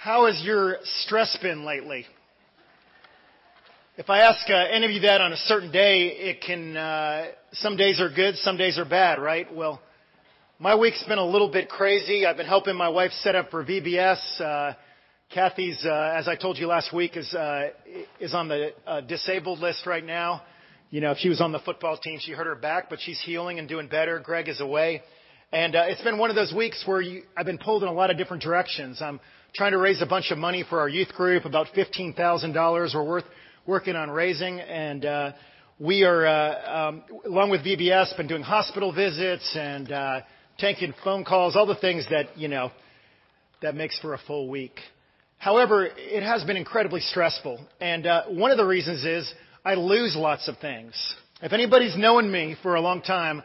How has your stress been lately? If I ask uh, any of you that on a certain day, it can, uh, some days are good, some days are bad, right? Well, my week's been a little bit crazy. I've been helping my wife set up for VBS. Uh, Kathy's, uh, as I told you last week, is, uh, is on the uh, disabled list right now. You know, if she was on the football team, she hurt her back, but she's healing and doing better. Greg is away. And uh, it's been one of those weeks where you, I've been pulled in a lot of different directions. I'm trying to raise a bunch of money for our youth group, about $15,000 we're worth working on raising. And uh, we are, uh, um, along with VBS, been doing hospital visits and uh, taking phone calls, all the things that, you know, that makes for a full week. However, it has been incredibly stressful. And one of the reasons is I lose lots of things. If anybody's known me for a long time,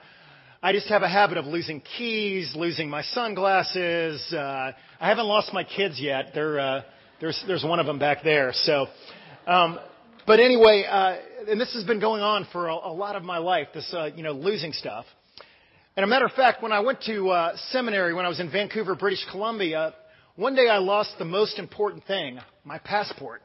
I just have a habit of losing keys, losing my sunglasses. Uh, I haven't lost my kids yet. They're, uh, there's, there's one of them back there. So, um, but anyway, uh, and this has been going on for a, a lot of my life. This, uh, you know, losing stuff. And a matter of fact, when I went to uh, seminary when I was in Vancouver, British Columbia, one day I lost the most important thing, my passport.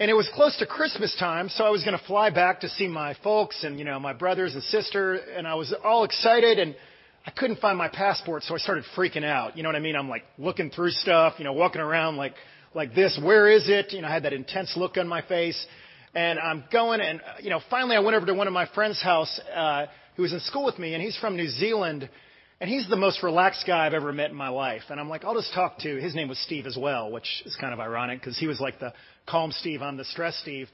And it was close to Christmas time, so I was going to fly back to see my folks and, you know, my brothers and sister, and I was all excited and I couldn't find my passport, so I started freaking out. You know what I mean? I'm like looking through stuff, you know, walking around like, like this. Where is it? You know, I had that intense look on my face. And I'm going and, you know, finally I went over to one of my friend's house, uh, who was in school with me, and he's from New Zealand. And he's the most relaxed guy I've ever met in my life. And I'm like, I'll just talk to, his name was Steve as well, which is kind of ironic because he was like the calm Steve, I'm the stress Steve.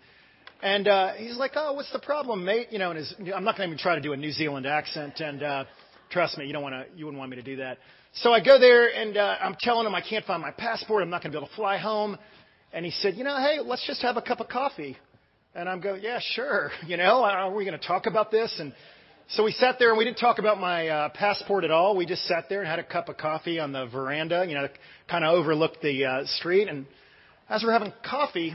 And, uh, he's like, oh, what's the problem, mate? You know, and his, I'm not going to even try to do a New Zealand accent. And, uh, trust me, you don't want to, you wouldn't want me to do that. So I go there and, uh, I'm telling him I can't find my passport. I'm not going to be able to fly home. And he said, you know, hey, let's just have a cup of coffee. And I'm going, yeah, sure. You know, are we going to talk about this? And, so we sat there and we didn't talk about my uh, passport at all. We just sat there and had a cup of coffee on the veranda, you know, kind of overlooked the uh, street. And as we're having coffee,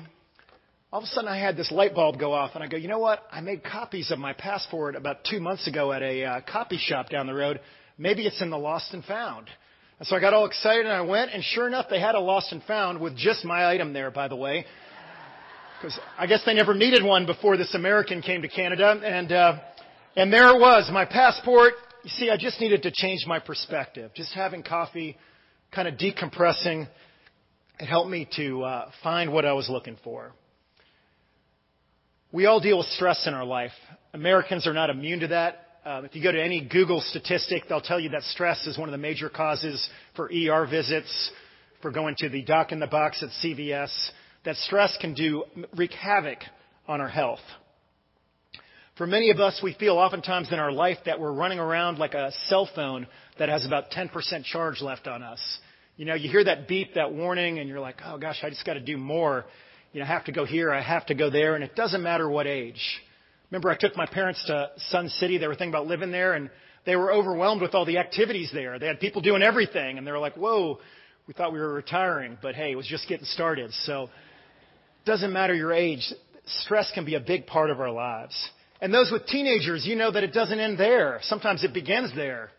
all of a sudden I had this light bulb go off, and I go, you know what? I made copies of my passport about two months ago at a uh, copy shop down the road. Maybe it's in the lost and found. And so I got all excited and I went, and sure enough, they had a lost and found with just my item there, by the way. Because I guess they never needed one before this American came to Canada. And uh, and there it was, my passport. You see, I just needed to change my perspective. Just having coffee, kind of decompressing, it helped me to uh, find what I was looking for. We all deal with stress in our life. Americans are not immune to that. Um, if you go to any Google statistic, they'll tell you that stress is one of the major causes for ER visits, for going to the doc in the box at CVS. That stress can do wreak havoc on our health. For many of us, we feel oftentimes in our life that we're running around like a cell phone that has about 10% charge left on us. You know, you hear that beep, that warning, and you're like, oh gosh, I just got to do more. You know, I have to go here, I have to go there, and it doesn't matter what age. Remember, I took my parents to Sun City. They were thinking about living there, and they were overwhelmed with all the activities there. They had people doing everything, and they were like, whoa, we thought we were retiring, but hey, it was just getting started. So, doesn't matter your age. Stress can be a big part of our lives. And those with teenagers, you know that it doesn't end there. Sometimes it begins there.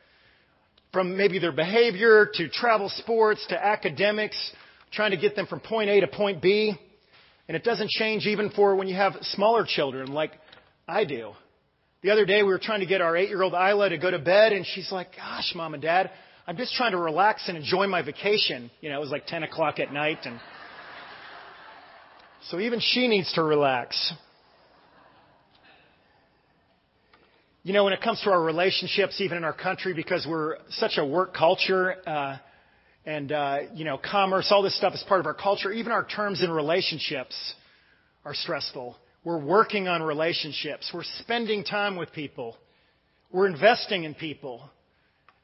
From maybe their behavior to travel sports to academics, trying to get them from point A to point B. And it doesn't change even for when you have smaller children like I do. The other day we were trying to get our eight year old Isla to go to bed and she's like, gosh, mom and dad, I'm just trying to relax and enjoy my vacation. You know, it was like 10 o'clock at night and so even she needs to relax. You know, when it comes to our relationships, even in our country, because we're such a work culture, uh, and uh, you know, commerce, all this stuff is part of our culture. Even our terms in relationships are stressful. We're working on relationships. We're spending time with people. We're investing in people.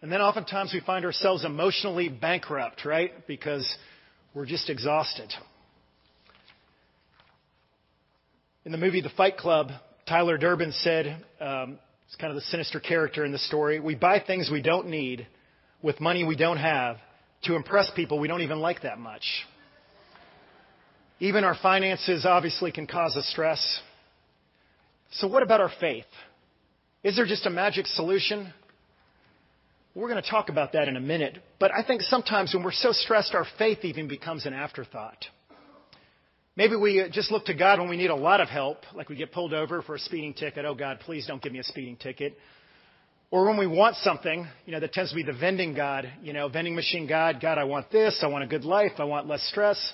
And then oftentimes we find ourselves emotionally bankrupt, right? Because we're just exhausted. In the movie The Fight Club, Tyler Durden said, um, it's kind of the sinister character in the story. We buy things we don't need with money we don't have to impress people we don't even like that much. Even our finances obviously can cause us stress. So, what about our faith? Is there just a magic solution? We're going to talk about that in a minute. But I think sometimes when we're so stressed, our faith even becomes an afterthought. Maybe we just look to God when we need a lot of help, like we get pulled over for a speeding ticket. Oh, God, please don't give me a speeding ticket. Or when we want something, you know, that tends to be the vending God, you know, vending machine God. God, I want this. I want a good life. I want less stress.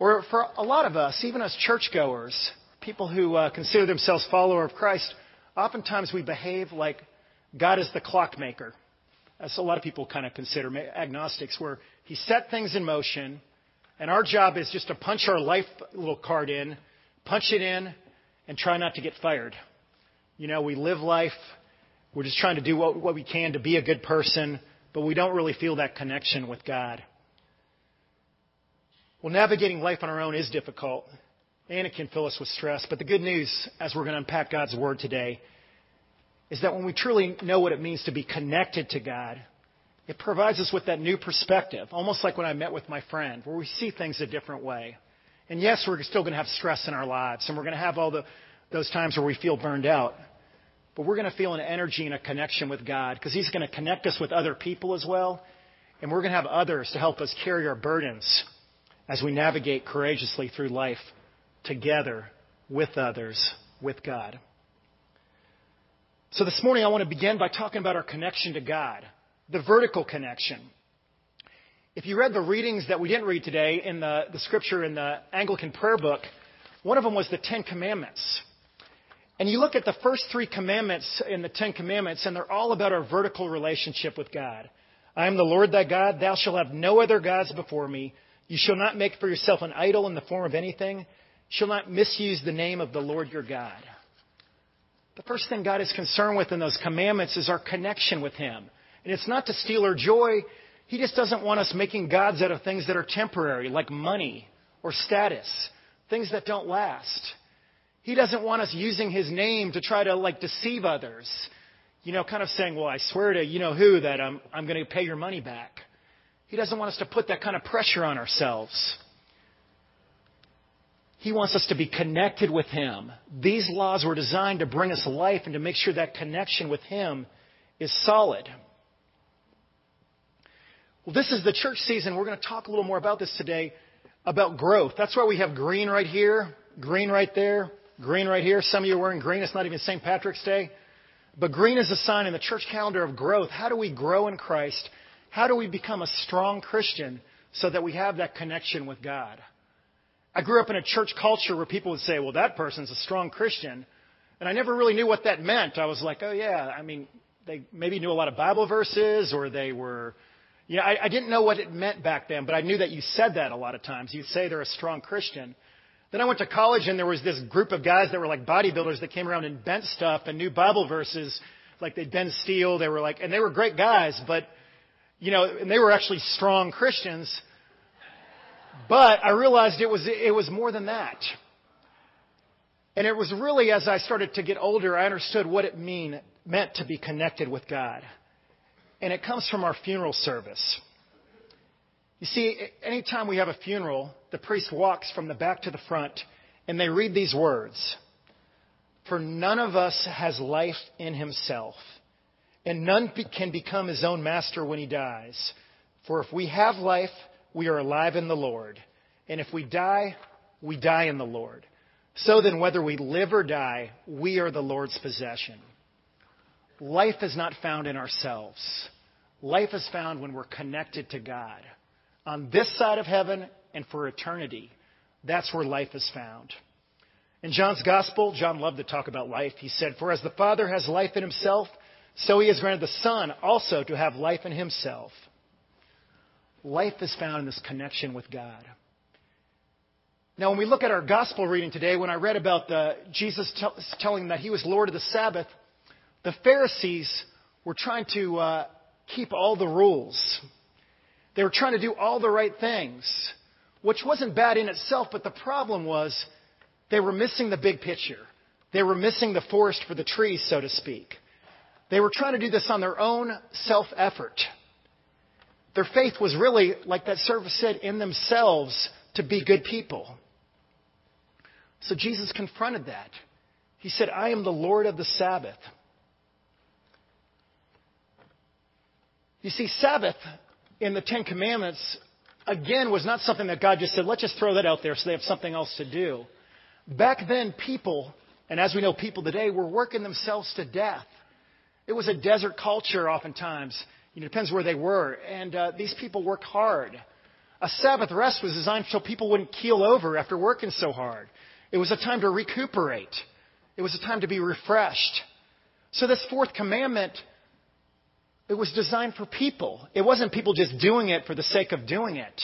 Or for a lot of us, even as churchgoers, people who uh, consider themselves follower of Christ, oftentimes we behave like God is the clockmaker. As a lot of people kind of consider agnostics, where He set things in motion, and our job is just to punch our life little card in, punch it in, and try not to get fired. You know, we live life. We're just trying to do what, what we can to be a good person, but we don't really feel that connection with God. Well, navigating life on our own is difficult, and it can fill us with stress. But the good news, as we're going to unpack God's Word today, is that when we truly know what it means to be connected to God, it provides us with that new perspective, almost like when I met with my friend, where we see things a different way. And yes, we're still going to have stress in our lives, and we're going to have all the, those times where we feel burned out. But we're going to feel an energy and a connection with God because He's going to connect us with other people as well. And we're going to have others to help us carry our burdens as we navigate courageously through life together with others, with God. So this morning I want to begin by talking about our connection to God, the vertical connection. If you read the readings that we didn't read today in the, the scripture in the Anglican prayer book, one of them was the Ten Commandments. And you look at the first three commandments in the Ten Commandments, and they're all about our vertical relationship with God. I am the Lord thy God. Thou shalt have no other gods before me. You shall not make for yourself an idol in the form of anything. You shall not misuse the name of the Lord your God. The first thing God is concerned with in those commandments is our connection with Him. And it's not to steal our joy. He just doesn't want us making gods out of things that are temporary, like money or status, things that don't last. He doesn't want us using His name to try to like deceive others. You know, kind of saying, well, I swear to you know who that I'm, I'm going to pay your money back. He doesn't want us to put that kind of pressure on ourselves. He wants us to be connected with Him. These laws were designed to bring us life and to make sure that connection with Him is solid. Well, this is the church season. We're going to talk a little more about this today about growth. That's why we have green right here, green right there, green right here. Some of you are wearing green. It's not even St. Patrick's Day. But green is a sign in the church calendar of growth. How do we grow in Christ? How do we become a strong Christian so that we have that connection with God? I grew up in a church culture where people would say, well, that person's a strong Christian. And I never really knew what that meant. I was like, oh, yeah, I mean, they maybe knew a lot of Bible verses or they were, know, I, I didn't know what it meant back then, but I knew that you said that a lot of times. You'd say they're a strong Christian. Then I went to college and there was this group of guys that were like bodybuilders that came around and bent stuff and knew Bible verses, like they'd bend steel. They were like, and they were great guys, but, you know, and they were actually strong Christians. But I realized it was, it was more than that. And it was really as I started to get older, I understood what it mean, meant to be connected with God. And it comes from our funeral service. You see, anytime we have a funeral, the priest walks from the back to the front and they read these words For none of us has life in himself, and none can become his own master when he dies. For if we have life, we are alive in the Lord. And if we die, we die in the Lord. So then, whether we live or die, we are the Lord's possession. Life is not found in ourselves. Life is found when we're connected to God. On this side of heaven and for eternity, that's where life is found. In John's Gospel, John loved to talk about life. He said, For as the Father has life in himself, so he has granted the Son also to have life in himself. Life is found in this connection with God. Now, when we look at our gospel reading today, when I read about the, Jesus t- telling that he was Lord of the Sabbath, the Pharisees were trying to uh, keep all the rules. They were trying to do all the right things, which wasn't bad in itself, but the problem was they were missing the big picture. They were missing the forest for the trees, so to speak. They were trying to do this on their own self effort. Their faith was really, like that service said, in themselves to be good people. So Jesus confronted that. He said, I am the Lord of the Sabbath. You see, Sabbath in the Ten Commandments, again, was not something that God just said, let's just throw that out there so they have something else to do. Back then, people, and as we know, people today, were working themselves to death. It was a desert culture oftentimes. You know, it depends where they were. And uh, these people worked hard. A Sabbath rest was designed so people wouldn't keel over after working so hard. It was a time to recuperate. It was a time to be refreshed. So this fourth commandment, it was designed for people. It wasn't people just doing it for the sake of doing it.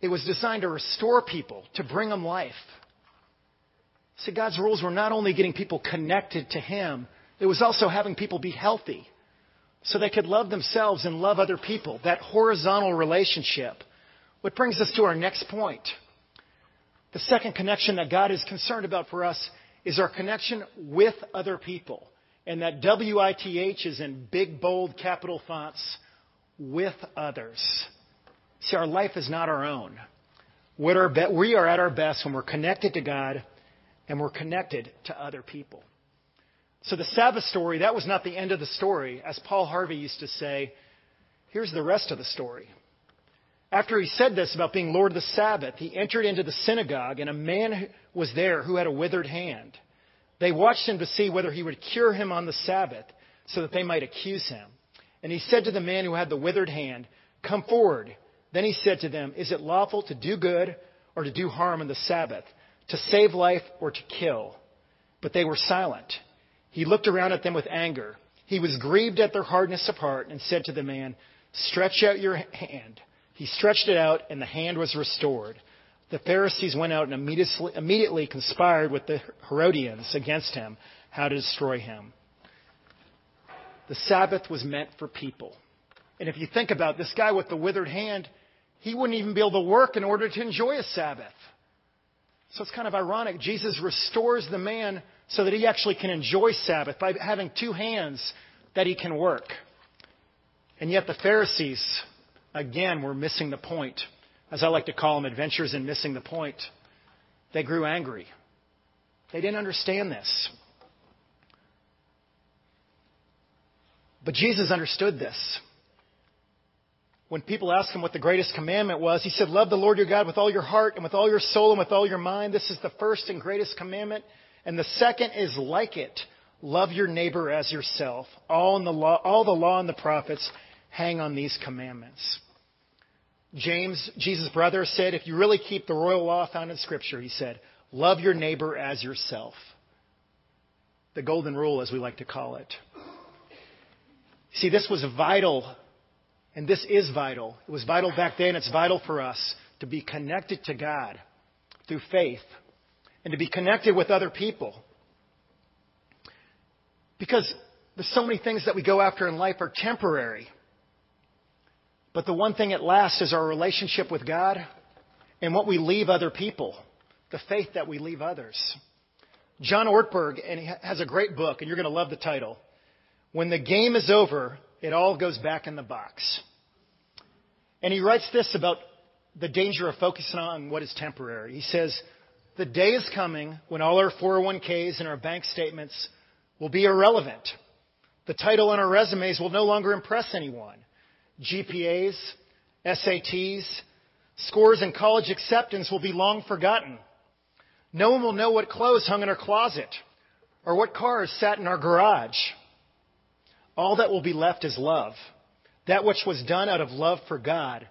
It was designed to restore people, to bring them life. See, God's rules were not only getting people connected to Him, it was also having people be healthy so they could love themselves and love other people. That horizontal relationship. What brings us to our next point. The second connection that God is concerned about for us is our connection with other people. And that WITH is in big, bold, capital fonts with others. See, our life is not our own. we are at our best when we're connected to God and we're connected to other people. So the Sabbath story, that was not the end of the story. As Paul Harvey used to say, here's the rest of the story. After he said this about being Lord of the Sabbath, he entered into the synagogue, and a man was there who had a withered hand. They watched him to see whether he would cure him on the Sabbath, so that they might accuse him. And he said to the man who had the withered hand, Come forward. Then he said to them, Is it lawful to do good or to do harm on the Sabbath, to save life or to kill? But they were silent. He looked around at them with anger. He was grieved at their hardness of heart and said to the man, Stretch out your hand. He stretched it out, and the hand was restored. The Pharisees went out and immediately, immediately conspired with the Herodians against him, how to destroy him. The Sabbath was meant for people. And if you think about this guy with the withered hand, he wouldn't even be able to work in order to enjoy a Sabbath. So it's kind of ironic. Jesus restores the man so that he actually can enjoy Sabbath by having two hands that he can work. And yet the Pharisees again, were missing the point. As I like to call them, adventures in missing the point. They grew angry. They didn't understand this. But Jesus understood this. When people asked him what the greatest commandment was, he said, Love the Lord your God with all your heart and with all your soul and with all your mind. This is the first and greatest commandment. And the second is like it. Love your neighbor as yourself. All, the law, all the law and the prophets hang on these commandments. James, Jesus' brother, said, if you really keep the royal law found in Scripture, he said, love your neighbor as yourself. The golden rule, as we like to call it. See, this was vital, and this is vital. It was vital back then, it's vital for us to be connected to God through faith and to be connected with other people. Because there's so many things that we go after in life are temporary. But the one thing that lasts is our relationship with God and what we leave other people, the faith that we leave others. John Ortberg, and he has a great book, and you're going to love the title. When the game is over, it all goes back in the box. And he writes this about the danger of focusing on what is temporary. He says, The day is coming when all our 401ks and our bank statements will be irrelevant. The title on our resumes will no longer impress anyone. GPAs, SATs, scores and college acceptance will be long forgotten. No one will know what clothes hung in our closet or what cars sat in our garage. All that will be left is love. That which was done out of love for God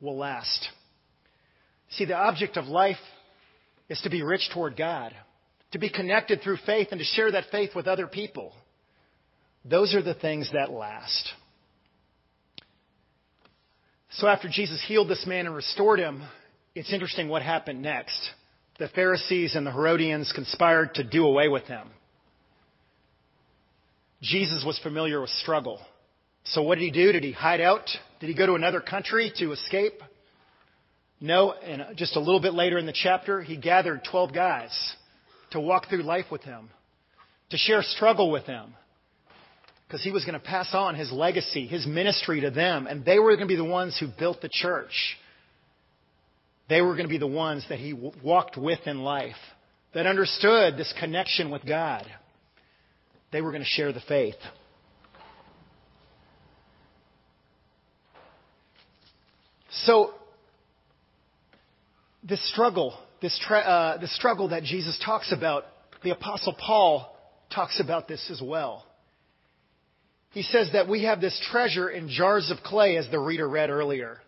will last. See, the object of life is to be rich toward God, to be connected through faith, and to share that faith with other people. Those are the things that last. So after Jesus healed this man and restored him, it's interesting what happened next. The Pharisees and the Herodians conspired to do away with him. Jesus was familiar with struggle. So what did he do? Did he hide out? Did he go to another country to escape? No, and just a little bit later in the chapter, he gathered 12 guys to walk through life with him, to share struggle with him, because he was going to pass on his legacy, his ministry to them, and they were going to be the ones who built the church. They were going to be the ones that he walked with in life, that understood this connection with God. They were going to share the faith. So, this struggle, this, tra- uh, the struggle that Jesus talks about, the Apostle Paul talks about this as well. He says that we have this treasure in jars of clay, as the reader read earlier.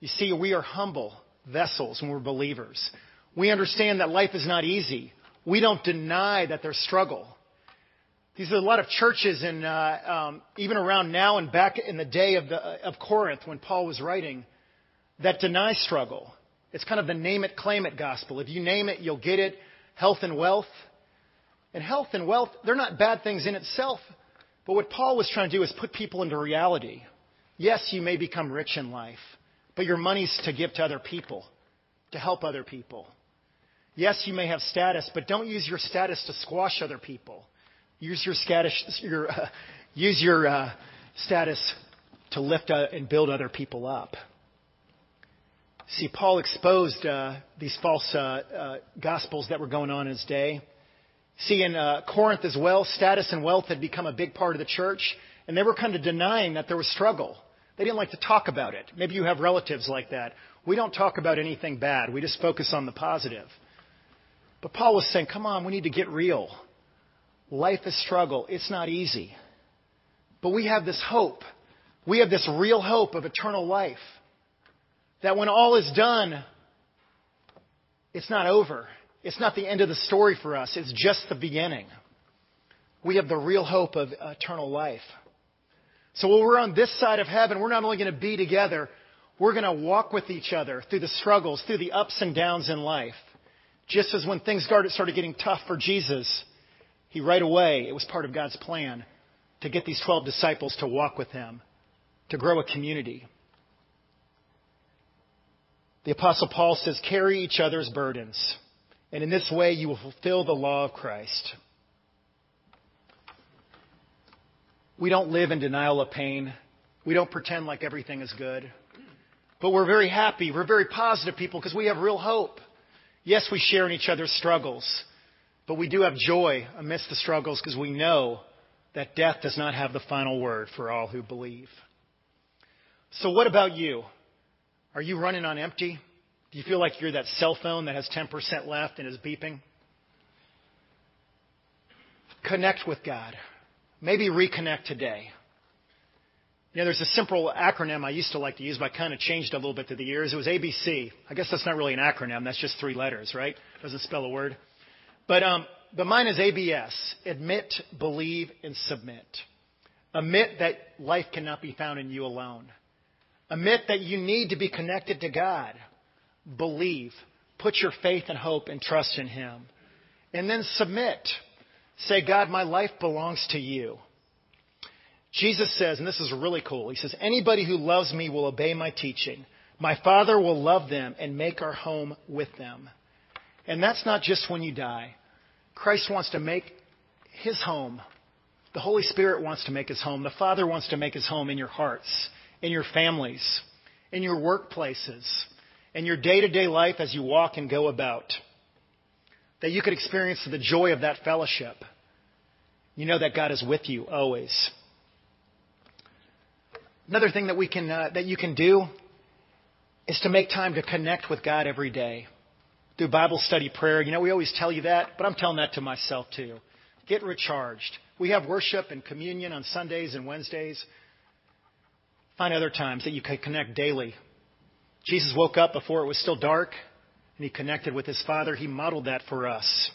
You see, we are humble vessels when we're believers. We understand that life is not easy. We don't deny that there's struggle. These are a lot of churches, and uh, um, even around now and back in the day of, the, of Corinth when Paul was writing, that deny struggle. It's kind of the name it, claim it gospel. If you name it, you'll get it. Health and wealth. And health and wealth, they're not bad things in itself. But what Paul was trying to do is put people into reality. Yes, you may become rich in life, but your money's to give to other people, to help other people. Yes, you may have status, but don't use your status to squash other people. Use your status, your, uh, use your uh, status to lift uh, and build other people up. See, Paul exposed uh, these false uh, uh, gospels that were going on in his day. See, in uh, Corinth as well, status and wealth had become a big part of the church, and they were kind of denying that there was struggle. They didn't like to talk about it. Maybe you have relatives like that. We don't talk about anything bad. We just focus on the positive. But Paul was saying, come on, we need to get real. Life is struggle. It's not easy. But we have this hope. We have this real hope of eternal life. That when all is done, it's not over. It's not the end of the story for us. It's just the beginning. We have the real hope of eternal life. So when we're on this side of heaven, we're not only going to be together, we're going to walk with each other through the struggles, through the ups and downs in life. Just as when things started getting tough for Jesus, he right away, it was part of God's plan to get these 12 disciples to walk with him, to grow a community. The Apostle Paul says, carry each other's burdens, and in this way you will fulfill the law of Christ. We don't live in denial of pain. We don't pretend like everything is good. But we're very happy. We're very positive people because we have real hope. Yes, we share in each other's struggles, but we do have joy amidst the struggles because we know that death does not have the final word for all who believe. So, what about you? Are you running on empty? Do you feel like you're that cell phone that has 10% left and is beeping? Connect with God. Maybe reconnect today. You know, there's a simple acronym I used to like to use, but I kind of changed a little bit through the years. It was ABC. I guess that's not really an acronym. That's just three letters, right? Doesn't spell a word. But, um, but mine is ABS. Admit, believe, and submit. Admit that life cannot be found in you alone. Admit that you need to be connected to God. Believe. Put your faith and hope and trust in Him. And then submit. Say, God, my life belongs to you. Jesus says, and this is really cool, he says, Anybody who loves me will obey my teaching. My Father will love them and make our home with them. And that's not just when you die. Christ wants to make his home. The Holy Spirit wants to make his home. The Father wants to make his home in your hearts, in your families, in your workplaces, in your day to day life as you walk and go about. That you could experience the joy of that fellowship. You know that God is with you always. Another thing that we can uh, that you can do is to make time to connect with God every day. Do Bible study prayer. You know, we always tell you that, but I'm telling that to myself too. Get recharged. We have worship and communion on Sundays and Wednesdays. Find other times that you can connect daily. Jesus woke up before it was still dark and he connected with his Father. He modeled that for us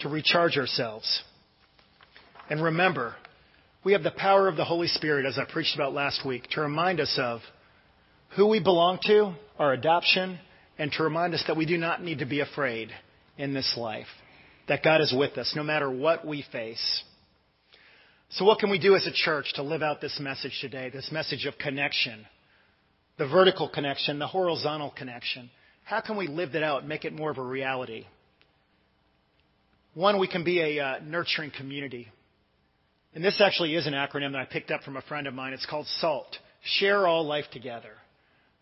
to recharge ourselves. And remember, we have the power of the Holy Spirit, as I preached about last week, to remind us of who we belong to, our adoption, and to remind us that we do not need to be afraid in this life, that God is with us no matter what we face. So, what can we do as a church to live out this message today, this message of connection, the vertical connection, the horizontal connection? How can we live that out and make it more of a reality? One, we can be a uh, nurturing community. And this actually is an acronym that I picked up from a friend of mine. It's called SALT. Share all life together.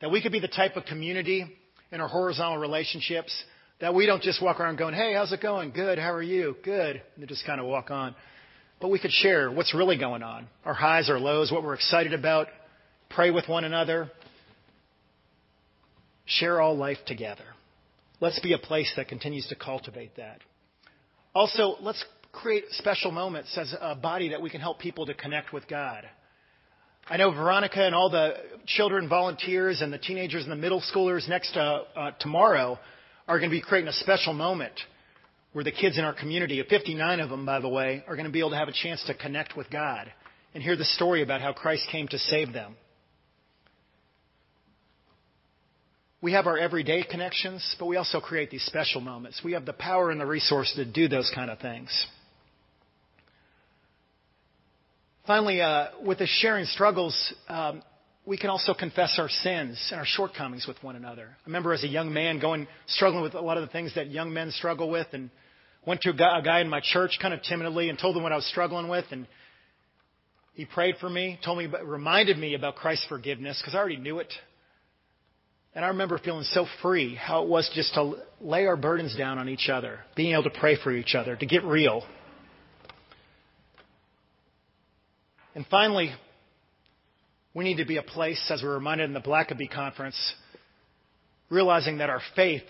That we could be the type of community in our horizontal relationships that we don't just walk around going, hey, how's it going? Good. How are you? Good. And just kind of walk on. But we could share what's really going on. Our highs, our lows, what we're excited about. Pray with one another. Share all life together. Let's be a place that continues to cultivate that. Also, let's create special moments as a body that we can help people to connect with God. I know Veronica and all the children volunteers and the teenagers and the middle schoolers next to, uh, tomorrow are going to be creating a special moment where the kids in our community, 59 of them, by the way, are going to be able to have a chance to connect with God and hear the story about how Christ came to save them. We have our everyday connections, but we also create these special moments. We have the power and the resource to do those kind of things. Finally, uh, with the sharing struggles, um, we can also confess our sins and our shortcomings with one another. I remember as a young man going struggling with a lot of the things that young men struggle with, and went to a guy, in my church kind of timidly and told him what I was struggling with, and he prayed for me, told me, reminded me about Christ's forgiveness because I already knew it. And I remember feeling so free how it was just to lay our burdens down on each other, being able to pray for each other, to get real. And finally, we need to be a place, as we're reminded in the Blackaby Conference, realizing that our faith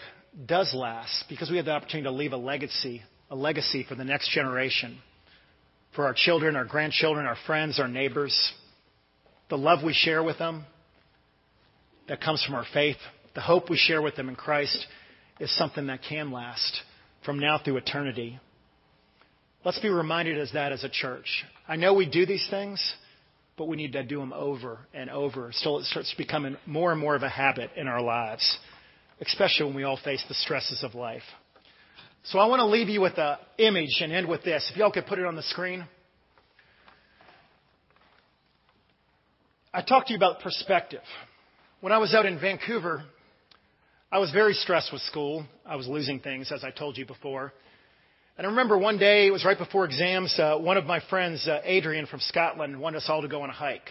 does last because we have the opportunity to leave a legacy, a legacy for the next generation, for our children, our grandchildren, our friends, our neighbors. The love we share with them, that comes from our faith, the hope we share with them in Christ, is something that can last from now through eternity. Let's be reminded as that as a church. I know we do these things, but we need to do them over and over so it starts becoming more and more of a habit in our lives, especially when we all face the stresses of life. So I want to leave you with an image and end with this. If y'all could put it on the screen. I talked to you about perspective. When I was out in Vancouver, I was very stressed with school. I was losing things, as I told you before. And I remember one day, it was right before exams, uh, one of my friends, uh, Adrian from Scotland, wanted us all to go on a hike.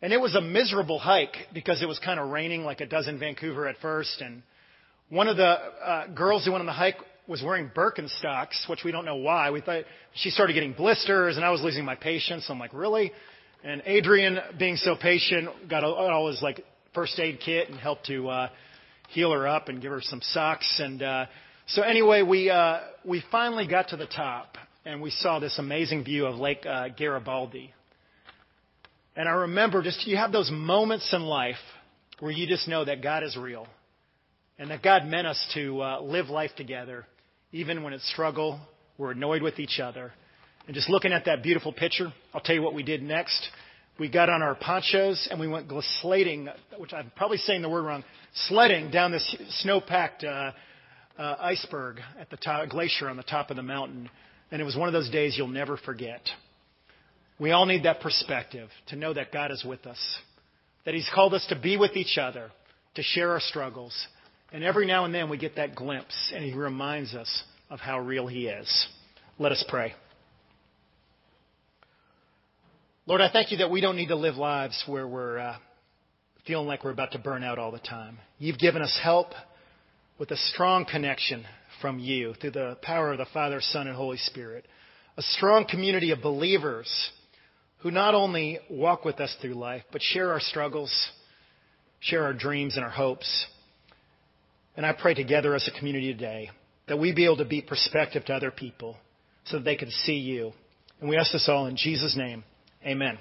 And it was a miserable hike because it was kind of raining like it does in Vancouver at first. And one of the uh, girls who went on the hike was wearing Birkenstocks, which we don't know why. We thought she started getting blisters, and I was losing my patience. I'm like, really? And Adrian, being so patient, got all his like first aid kit and helped to uh, heal her up and give her some socks. And uh, so anyway, we uh, we finally got to the top and we saw this amazing view of Lake uh, Garibaldi. And I remember just you have those moments in life where you just know that God is real and that God meant us to uh, live life together, even when it's struggle, we're annoyed with each other. And just looking at that beautiful picture, I'll tell you what we did next we got on our ponchos and we went slading, which I'm probably saying the word wrong, sledding down this snow-packed uh, uh, iceberg at the top, glacier on the top of the mountain. And it was one of those days you'll never forget. We all need that perspective to know that God is with us, that He's called us to be with each other, to share our struggles. And every now and then we get that glimpse, and He reminds us of how real He is. Let us pray. Lord, I thank you that we don't need to live lives where we're uh, feeling like we're about to burn out all the time. You've given us help with a strong connection from you through the power of the Father, Son, and Holy Spirit. A strong community of believers who not only walk with us through life, but share our struggles, share our dreams and our hopes. And I pray together as a community today that we be able to be perspective to other people so that they can see you. And we ask this all in Jesus' name. Amen.